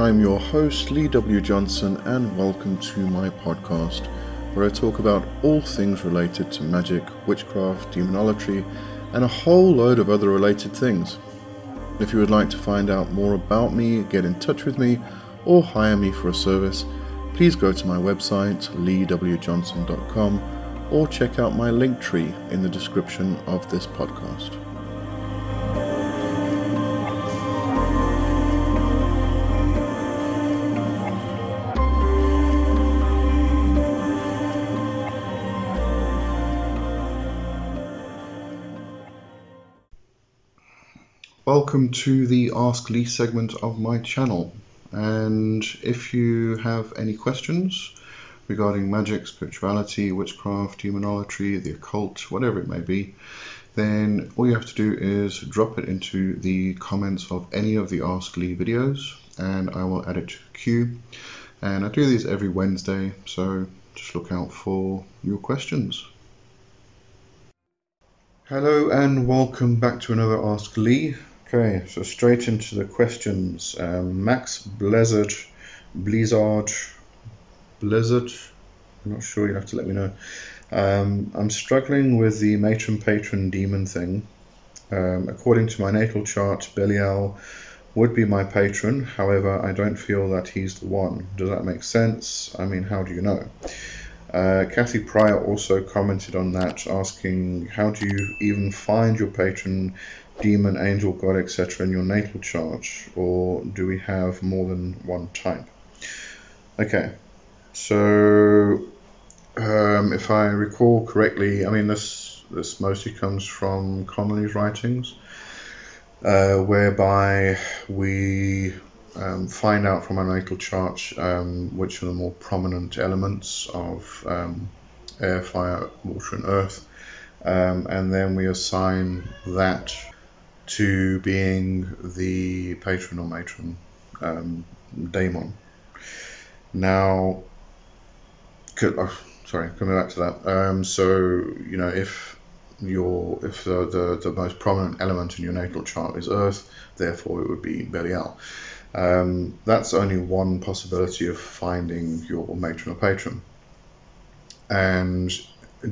I'm your host, Lee W. Johnson, and welcome to my podcast, where I talk about all things related to magic, witchcraft, demonology, and a whole load of other related things. If you would like to find out more about me, get in touch with me, or hire me for a service, please go to my website, leewjohnson.com, or check out my link tree in the description of this podcast. Welcome to the Ask Lee segment of my channel. And if you have any questions regarding magic, spirituality, witchcraft, demonology, the occult, whatever it may be, then all you have to do is drop it into the comments of any of the Ask Lee videos and I will add it to the queue. And I do these every Wednesday, so just look out for your questions. Hello and welcome back to another Ask Lee. Okay, so straight into the questions. Um, Max Blizzard, Blizzard, Blizzard. I'm not sure. You'll have to let me know. Um, I'm struggling with the matron patron demon thing. Um, according to my natal chart, Belial would be my patron. However, I don't feel that he's the one. Does that make sense? I mean, how do you know? Uh, Kathy Pryor also commented on that, asking, How do you even find your patron demon, angel, god, etc. in your natal chart, or do we have more than one type? Okay, so um, if I recall correctly, I mean this this mostly comes from Connolly's writings, uh, whereby we um, find out from our natal chart um, which are the more prominent elements of um, air, fire, water, and earth, um, and then we assign that to being the patron or matron um, daemon. Now, oh, sorry, coming back to that. Um, so you know, if your if the, the, the most prominent element in your natal chart is Earth, therefore it would be Belial. Um, that's only one possibility of finding your matron or patron. And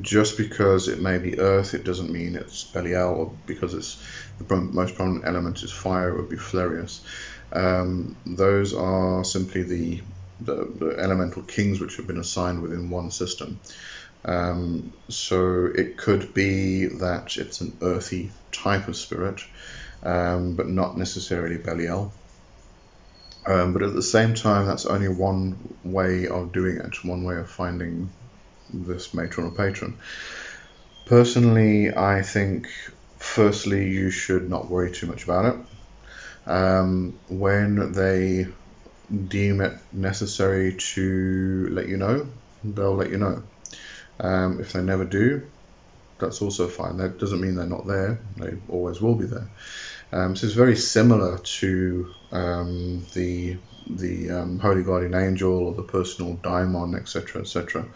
just because it may be earth, it doesn't mean it's Belial, or because it's the most prominent element is fire, it would be Flereous. Um, those are simply the, the, the, elemental kings which have been assigned within one system. Um, so it could be that it's an earthy type of spirit, um, but not necessarily Belial. Um, but at the same time, that's only one way of doing it, one way of finding this matron or patron. Personally, I think firstly you should not worry too much about it. Um, when they deem it necessary to let you know, they'll let you know. Um, if they never do, that's also fine. That doesn't mean they're not there. They always will be there. Um, so it's very similar to um, the the um, holy guardian angel or the personal daimon, etc., etc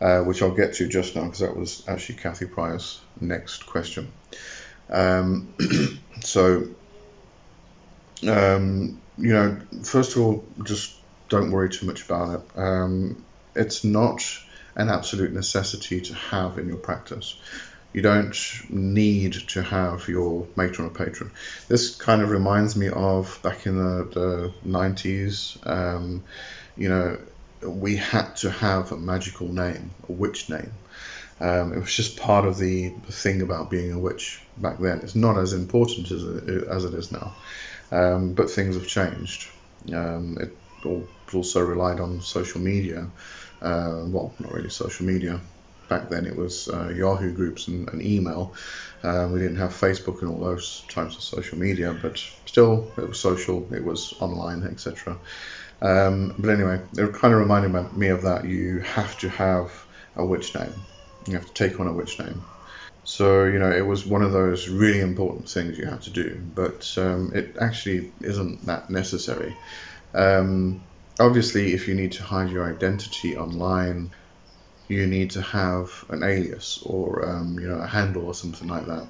uh, which I'll get to just now because that was actually Kathy Pryor's next question. Um, so, um, you know, first of all, just don't worry too much about it. Um, it's not an absolute necessity to have in your practice. You don't need to have your matron or patron. This kind of reminds me of back in the, the 90s. Um, you know, we had to have a magical name, a witch name. Um, it was just part of the, thing about being a witch back then. It's not as important as it, as it is now, um, but things have changed. Um, it also relied on social media. Uh, well, not really social media. Back then it was uh, Yahoo groups and, and email. Uh, we didn't have Facebook and all those types of social media, but still it was social, it was online, etc. Um, but anyway, it kind of reminded me of that. You have to have a witch name. You have to take on a witch name. So you know, it was one of those really important things you had to do, but um, it actually isn't that necessary. Um, obviously, if you need to hide your identity online, you need to have an alias or um, you know a handle or something like that.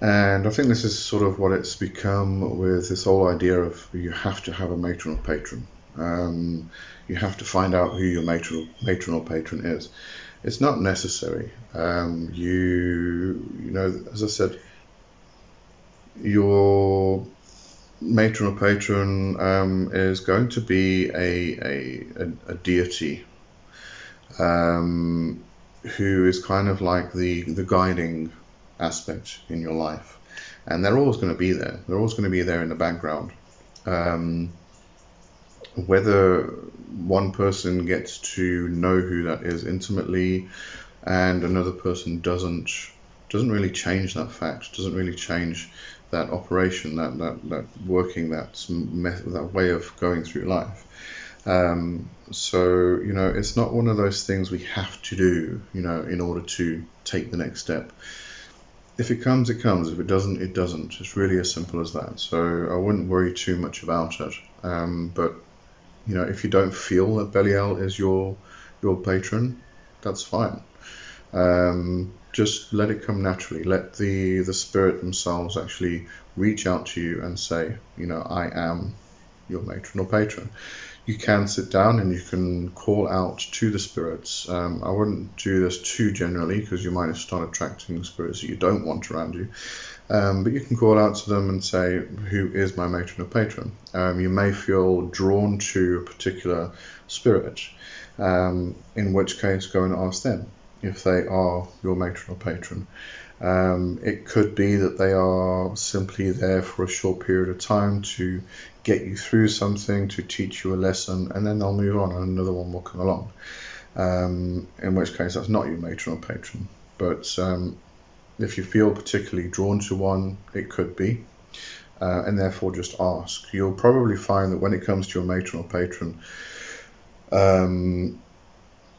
And I think this is sort of what it's become with this whole idea of you have to have a matron or patron. Um, you have to find out who your matron, matron or patron is. It's not necessary. Um, you, you know, as I said, your matron or patron um, is going to be a, a, a, a deity um, who is kind of like the, the guiding aspect in your life. And they're always going to be there. They're always going to be there in the background. Um, whether one person gets to know who that is intimately and another person doesn't doesn't really change that fact doesn't really change that operation that that, that working that method, that way of going through life um, so you know it's not one of those things we have to do you know in order to take the next step if it comes, it comes. If it doesn't, it doesn't. It's really as simple as that. So I wouldn't worry too much about it. Um, but you know, if you don't feel that Belial is your your patron, that's fine. Um, just let it come naturally. Let the the spirit themselves actually reach out to you and say, you know, I am your matron or patron you can sit down and you can call out to the spirits. Um, I wouldn't do this too generally because you might start attracting spirits that you don't want around you. Um, but you can call out to them and say, Who is my matron or patron? Um, you may feel drawn to a particular spirit, um, in which case, go and ask them if they are your matron or patron. Um, it could be that they are simply there for a short period of time to get you through something, to teach you a lesson, and then they'll move on and another one will come along. Um, in which case, that's not your matron or patron. But um, if you feel particularly drawn to one, it could be. Uh, and therefore, just ask. You'll probably find that when it comes to your matron or patron, um,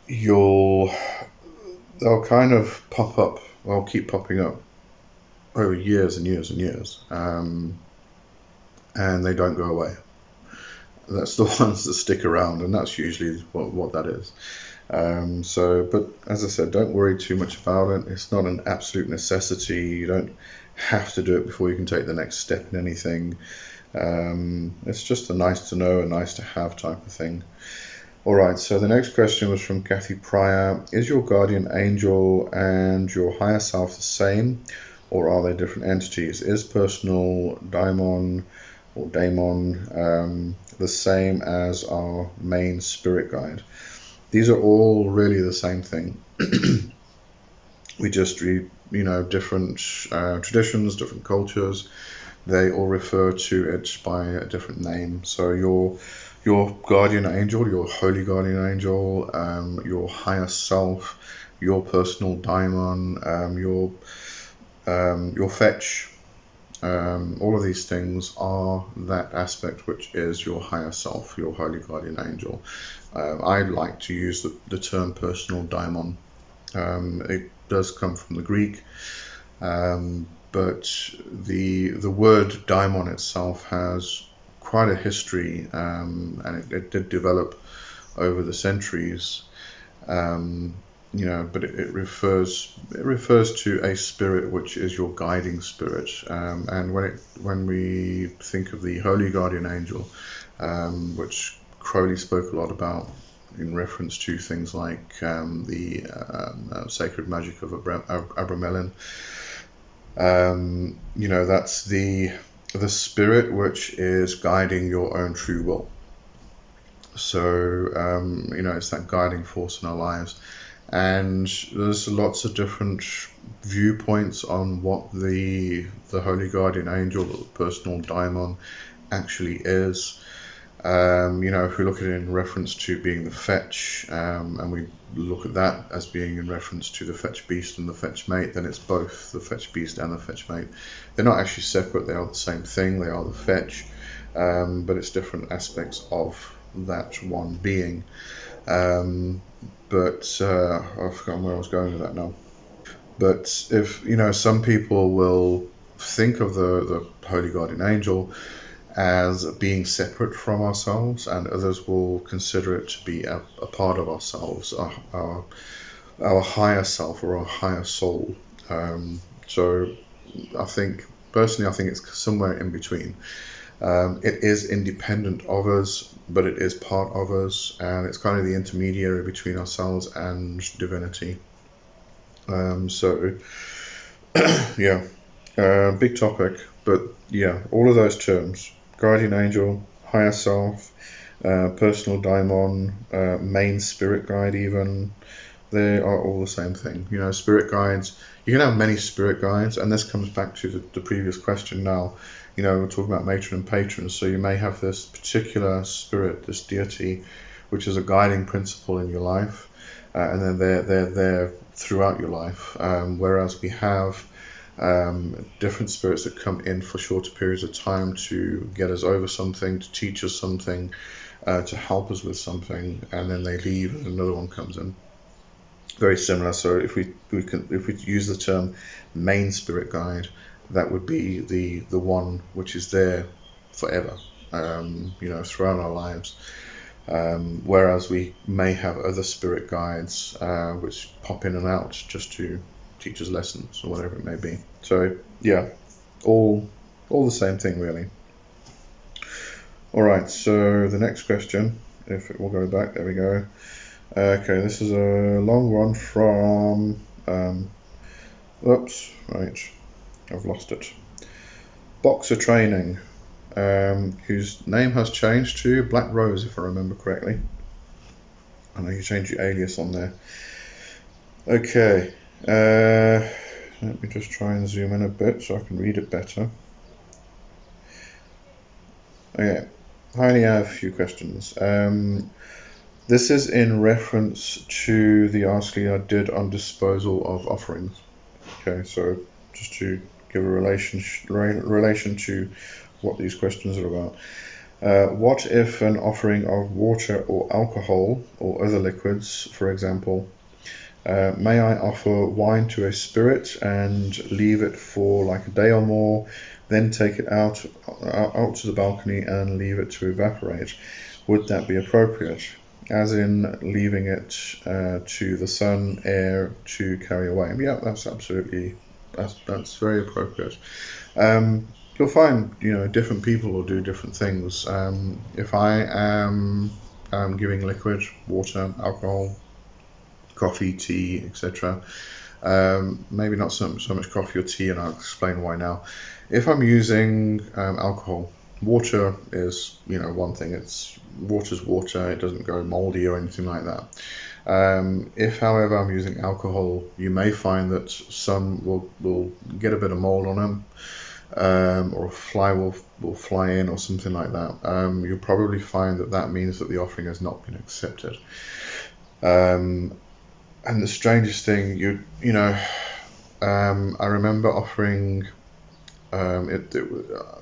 you'll they'll kind of pop up will keep popping up over years and years and years, um, and they don't go away. That's the ones that stick around, and that's usually what, what that is. Um, so, but as I said, don't worry too much about it. It's not an absolute necessity. You don't have to do it before you can take the next step in anything. Um, it's just a nice to know, a nice to have type of thing. All right, so the next question was from Kathy Pryor. Is your guardian angel and your higher self the same, or are they different entities? Is personal daimon or daemon um, the same as our main spirit guide? These are all really the same thing. we just read, you know, different uh, traditions, different cultures. They all refer to it by a different name. So your your guardian angel, your holy guardian angel, um, your higher self, your personal daimon, um, your um, your fetch. Um, all of these things are that aspect which is your higher self, your holy guardian angel. Uh, I like to use the, the term personal daimon. It does come from the Greek, but the the word daimon itself has quite a history, um, and it, it, did develop over the centuries. Um, you know, but it, it, refers it refers to a spirit which is your guiding spirit. Um, and when it when we think of the holy guardian angel, um, which Crowley spoke a lot about in reference to things like um, the um, uh, sacred magic of Abra- Abramelin. You know, that's the the spirit which is guiding your own true will. So, um, you know, it's that guiding force in our lives. And there's lots of different viewpoints on what the the holy guardian angel, the personal daimon, actually is. Um, you know, if we look at it in reference to being the fetch, um, and we look at that as being in reference to the fetch beast and the fetch mate, then it's both the fetch beast and the fetch mate. They're not actually separate; they are the same thing. They are the fetch, um, but it's different aspects of that one being. Um, but uh, I've forgotten where I was going with that now. But if you know, some people will think of the the holy guardian angel as being separate from ourselves, and others will consider it to be a, a part of ourselves, our, our, our, higher self or our higher soul. Um, so I think personally, I think it's somewhere in between. Um, it is independent of us, but it is part of us, and it's kind of the intermediary between ourselves and divinity. Um, so, yeah, uh, big topic, but yeah, all of those terms guardian angel, higher self, uh, personal daimon, uh, main spirit guide, even they are all the same thing. You know, spirit guides, you can have many spirit guides, and this comes back to the, the previous question now you know, we're talking about matron and patron, so you may have this particular spirit, this deity, which is a guiding principle in your life, uh, and then they're, they're there throughout your life. Um, whereas we have um, different spirits that come in for shorter periods of time to get us over something, to teach us something, uh, to help us with something, and then they leave and another one comes in. Very similar. So if we, we can if we use the term main spirit guide, that would be the the one which is there forever, um, you know, throughout our lives. Um, whereas we may have other spirit guides uh, which pop in and out just to teach us lessons or whatever it may be. So yeah, all all the same thing really. All right, so the next question, if it will go back, there we go. Okay, this is a long one from. Um, oops, right. I've lost it. Boxer Training, um, whose name has changed to Black Rose, if I remember correctly. I know you changed your alias on there. Okay, uh, let me just try and zoom in a bit so I can read it better. Okay, I only have a few questions. Um, this is in reference to the asking I did on disposal of offerings. Okay, so just to give a relation relation to what these questions are about. Uh, what if an offering of water or alcohol or other liquids, for example, uh, may I offer wine to a spirit and leave it for like a day or more, then take it out out to the balcony and leave it to evaporate? Would that be appropriate? As in leaving it uh, to the sun, air to carry away. Yeah, that's absolutely that's that's very appropriate. Um, you'll find you know different people will do different things. Um, if I am um, giving liquid, water, alcohol, coffee, tea, etc. Um, maybe not so, so much coffee or tea, and I'll explain why now. If I'm using um, alcohol, water is you know one thing. It's water's water. It doesn't go moldy or anything like that. Um, if, however, I'm using alcohol, you may find that some will, will get a bit of mold on them, um, or a fly will, will fly in, or something like that. Um, you'll probably find that that means that the offering has not been accepted. And the strangest thing, you you know, um, I remember offering. Um, it, it,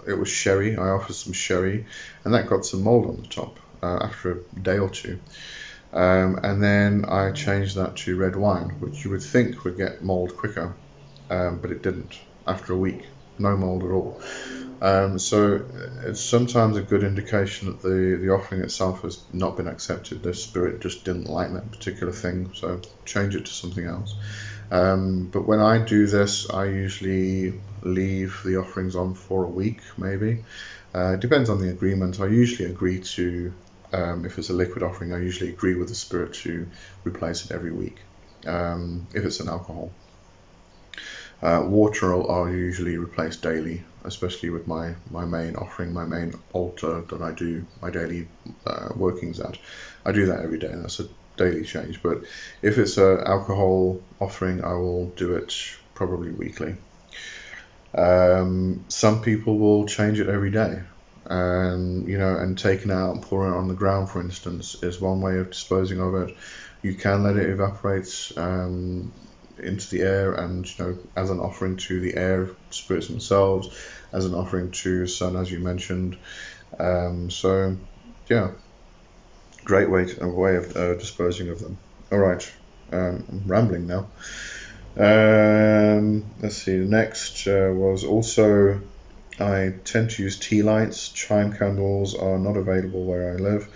it was sherry. I offered some sherry, and that got some mold on the top uh, after a day or two. Um, and then I changed that to red wine, which you would think would get mold quicker, um, but it didn't. After a week, no mold at all. Um, so it's sometimes a good indication that the, the offering itself has not been accepted. The spirit just didn't like that particular thing, so change it to something else. Um, but when I do this, I usually leave the offerings on for a week, maybe. Uh, it depends on the agreement. I usually agree to um, if it's a liquid offering, I usually agree with the spirit to replace it every week. Um, if it's an alcohol, uh, water I'll, usually replace daily, especially with my, my main offering, my main altar that I do my daily uh, workings at. I do that every day, and that's a daily change. But if it's an alcohol offering, I will do it probably weekly. Um, some people will change it every day and you know, and taking it out and pouring it on the ground, for instance, is one way of disposing of it. You can let it evaporate um, into the air, and you know, as an offering to the air spirits themselves, as an offering to sun, as you mentioned. Um, so, yeah, great way to, way of uh, disposing of them. All right, um, I'm rambling now. Um, let's see. Next uh, was also I tend to use tea lights. Chime candles are not available where I live,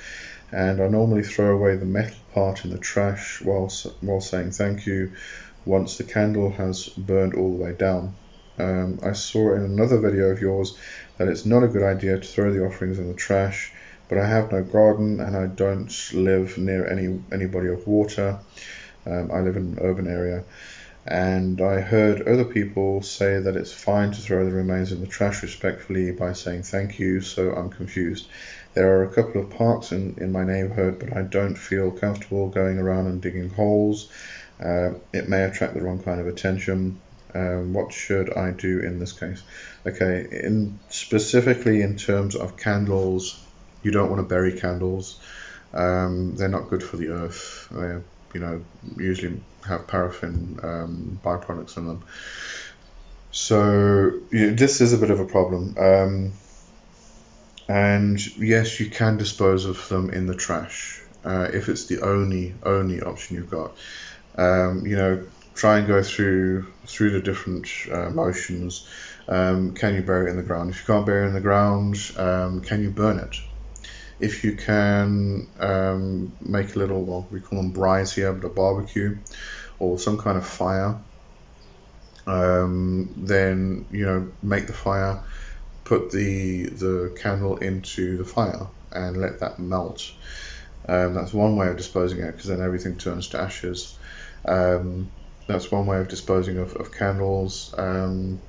and I normally throw away the metal part in the trash while while saying thank you once the candle has burned all the way down. Um, I saw in another video of yours that it's not a good idea to throw the offerings in the trash, but I have no garden and I don't live near any any body of water. Um, I live in an urban area, and I heard other people say that it's fine to throw the remains in the trash respectfully by saying thank you. So I'm confused. There are a couple of parks in, in my neighborhood, but I don't feel comfortable going around and digging holes. Uh, it may attract the wrong kind of attention. Um, what should I do in this case? Okay, in specifically in terms of candles, you don't want to bury candles. Um, they're not good for the earth. They, you know, usually have paraffin um, byproducts in them. So you know, this is a bit of a problem. Um, and yes, you can dispose of them in the trash uh, if it's the only only option you've got. Um, you know, try and go through through the different uh, motions. Um, can you bury it in the ground? If you can't bury it in the ground, um, can you burn it? If you can um, make a little, well, we call them braais here, but a barbecue or some kind of fire, um, then you know make the fire, put the the candle into the fire and let that melt. Um, that's one way of disposing it because then everything turns to ashes. Um, that's one way of disposing of, of candles. Um,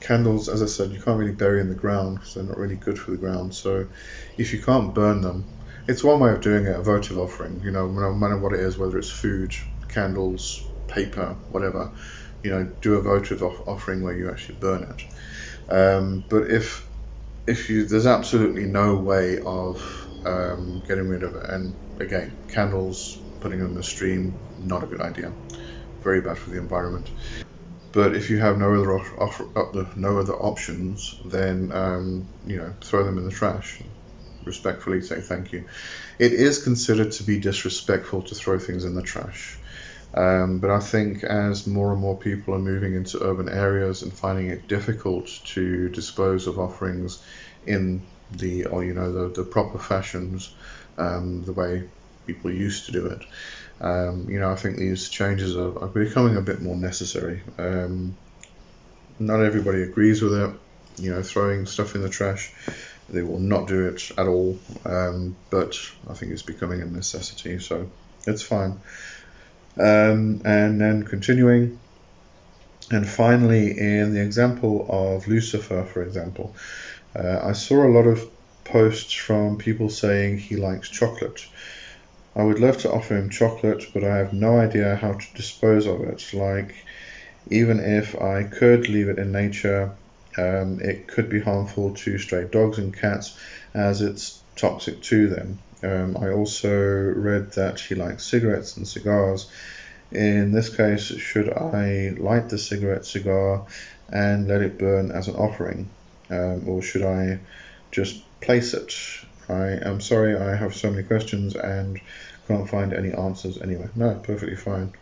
candles, as I said, you can't really bury in the ground because they're not really good for the ground. So if you can't burn them, it's one way of doing it, a votive offering, you know, no matter what it is, whether it's food, candles, paper, whatever, you know, do a votive offering where you actually burn it. Um, but if if you there's absolutely no way of um, getting rid of it, and again, candles, putting them in the stream, not a good idea. Very bad for the environment. But if you have no other uh, no other options, then um, you know throw them in the trash. Respectfully say thank you. It is considered to be disrespectful to throw things in the trash. Um, but I think as more and more people are moving into urban areas and finding it difficult to dispose of offerings in the or you know the, the proper fashions, um, the way people used to do it, um, you know, I think these changes are, are becoming a bit more necessary. Um, not everybody agrees with it. You know, throwing stuff in the trash, they will not do it at all. Um, but I think it's becoming a necessity, so it's fine. Um, and then continuing, and finally, in the example of Lucifer, for example, uh, I saw a lot of posts from people saying he likes chocolate. I would love to offer him chocolate, but I have no idea how to dispose of it. Like, even if I could leave it in nature, um, it could be harmful to stray dogs and cats as it's toxic to them. Um, I also read that he likes cigarettes and cigars. In this case, should I light the cigarette cigar and let it burn as an offering? Um, or should I just place it? I am sorry I have so many questions and can't find any answers anyway. No, perfectly fine.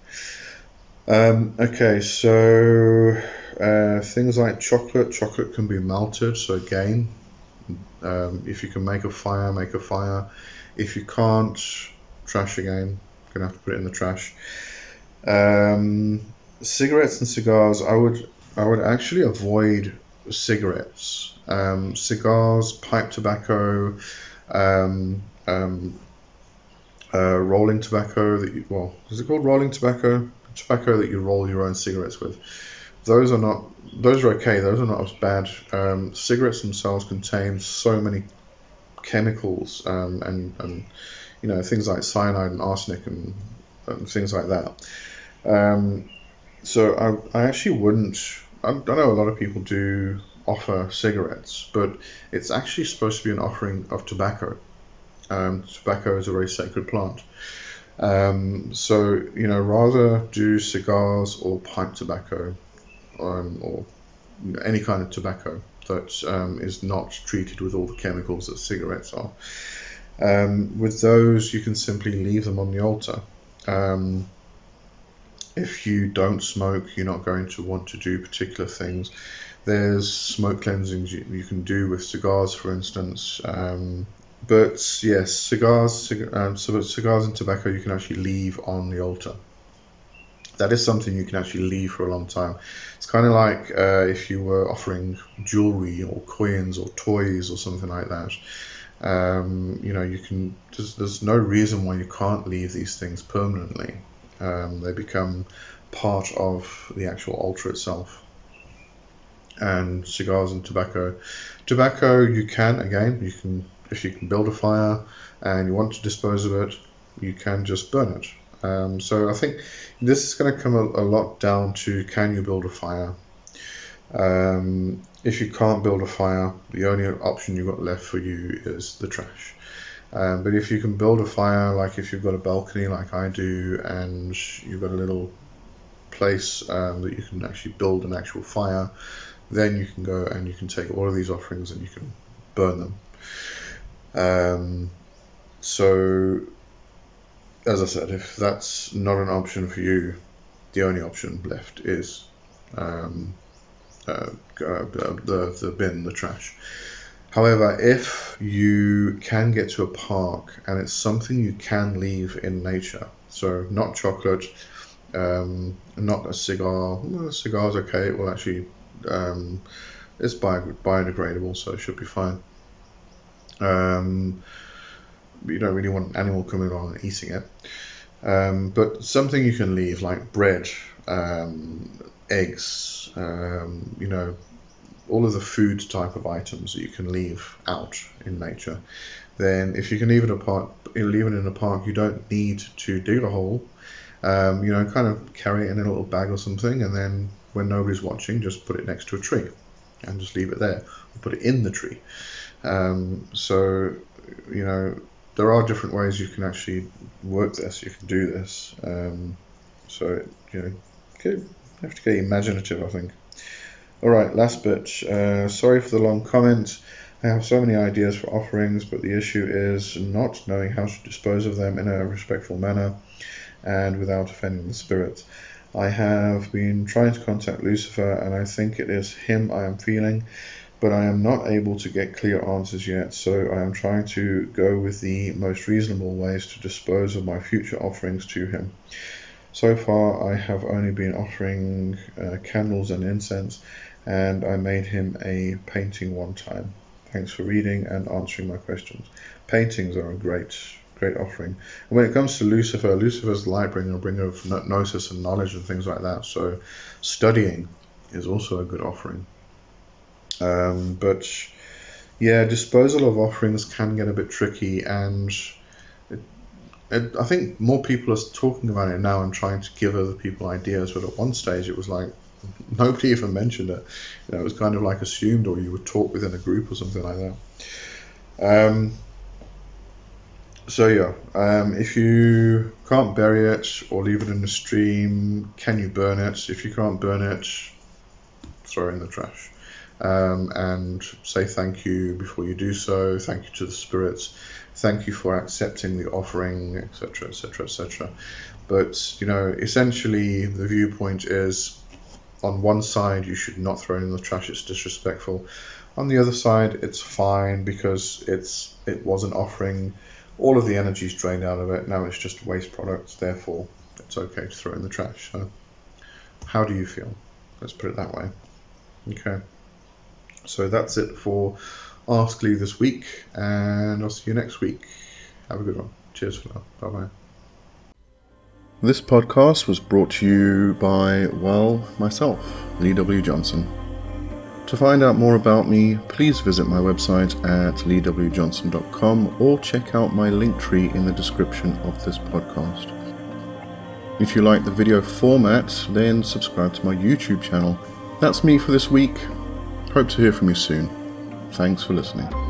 Um, okay, so uh, things like chocolate, chocolate can be melted. So again, um, if you can make a fire, make a fire. If you can't, trash again. Gonna have to put it in the trash. Um, cigarettes and cigars, I would I would actually avoid cigarettes. Um, cigars, pipe tobacco, um, um, uh, rolling tobacco that you, well, is it called rolling tobacco? Tobacco that you roll your own cigarettes with. Those are not, those are okay. Those are not as bad. Um, cigarettes themselves contain so many chemicals um, and, and, you know, things like cyanide and arsenic and, and things like that. Um, so I, I actually wouldn't. I, I know a lot of people do offer cigarettes, but it's actually supposed to be an offering of tobacco. Um, tobacco is a very sacred plant. Um, so, you know, rather do cigars or pipe tobacco um, or any kind of tobacco that um, is not treated with all the chemicals that cigarettes are. Um, with those, you can simply leave them on the altar. Um, if you don't smoke, you're not going to want to do particular things. There's smoke cleansings you, you can do with cigars, for instance. Um, but yes, cigars, cig- um, cigars and tobacco you can actually leave on the altar. that is something you can actually leave for a long time. It's kind of like uh, if you were offering jewelry or coins or toys or something like that. Um, you know, you can. There's, there's no reason why you can't leave these things permanently. Um, they become part of the actual altar itself. And cigars and tobacco. Tobacco, you can again, you can if you can build a fire and you want to dispose of it, you can just burn it. Um, so I think this is going to come a, a, lot down to can you build a fire. Um, if you can't build a fire, the only option you've got left for you is the trash. Um, but if you can build a fire, like if you've got a balcony like I do, and you've got a little place um, that you can actually build an actual fire, then you can go and you can take all of these offerings and you can burn them. Um, so as I said, if that's not an option for you, the only option left is um, uh, uh, the, the bin, the trash. However, if you can get to a park and it's something you can leave in nature, so not chocolate, um, not a cigar, well, a cigar's okay, it will actually, um, it's biodegradable, so it should be fine. Um, you don't really want an animal coming along and eating it. Um, but something you can leave, like bread, um, eggs, um, you know, all of the food type of items that you can leave out in nature. Then, if you can leave it apart, leave it in a park, you don't need to dig a hole. Um, you know, kind of carry it in a little bag or something, and then when nobody's watching, just put it next to a tree and just leave it there. Or put it in the tree. Um, so, you know, there are different ways you can actually work this. You can do this. Um, so you know, get, you have to get imaginative. I think. All right, last bit. Uh, sorry for the long comment. I have so many ideas for offerings, but the issue is not knowing how to dispose of them in a respectful manner and without offending the spirit. I have been trying to contact Lucifer, and I think it is him I am feeling but I am not able to get clear answers yet, so I am trying to go with the most reasonable ways to dispose of my future offerings to him. So far, I have only been offering uh, candles and incense, and I made him a painting one time. Thanks for reading and answering my questions. Paintings are a great, great offering. And when it comes to Lucifer, Lucifer's the light bringer, bringer of gnosis and knowledge and things like that. So, studying is also a good offering. Um, but yeah, disposal of offerings can get a bit tricky, and it, it, I think more people are talking about it now and trying to give other people ideas. But at one stage, it was like nobody even mentioned it. You know, it was kind of like assumed, or you would talk within a group or something like that. Um, so yeah, um, if you can't bury it or leave it in the stream, can you burn it? If you can't burn it, throw it in the trash um, and say thank you before you do so. Thank you to the spirits. Thank you for accepting the offering, etc., etc., etc. But you know, essentially, the viewpoint is on one side you should not throw in the trash; it's disrespectful. On the other side, it's fine because it's it was an offering. All of the energy is drained out of it. Now it's just waste products. Therefore, it's okay to throw in the trash. So, how do you feel? Let's put it that way. Okay. So that's it for Ask Lee this week, and I'll see you next week. Have a good one. Cheers for now. Bye bye. This podcast was brought to you by, well, myself, Lee W. Johnson. To find out more about me, please visit my website at leewjohnson.com or check out my link tree in the description of this podcast. If you like the video format, then subscribe to my YouTube channel. That's me for this week. Hope to hear from you soon. Thanks for listening.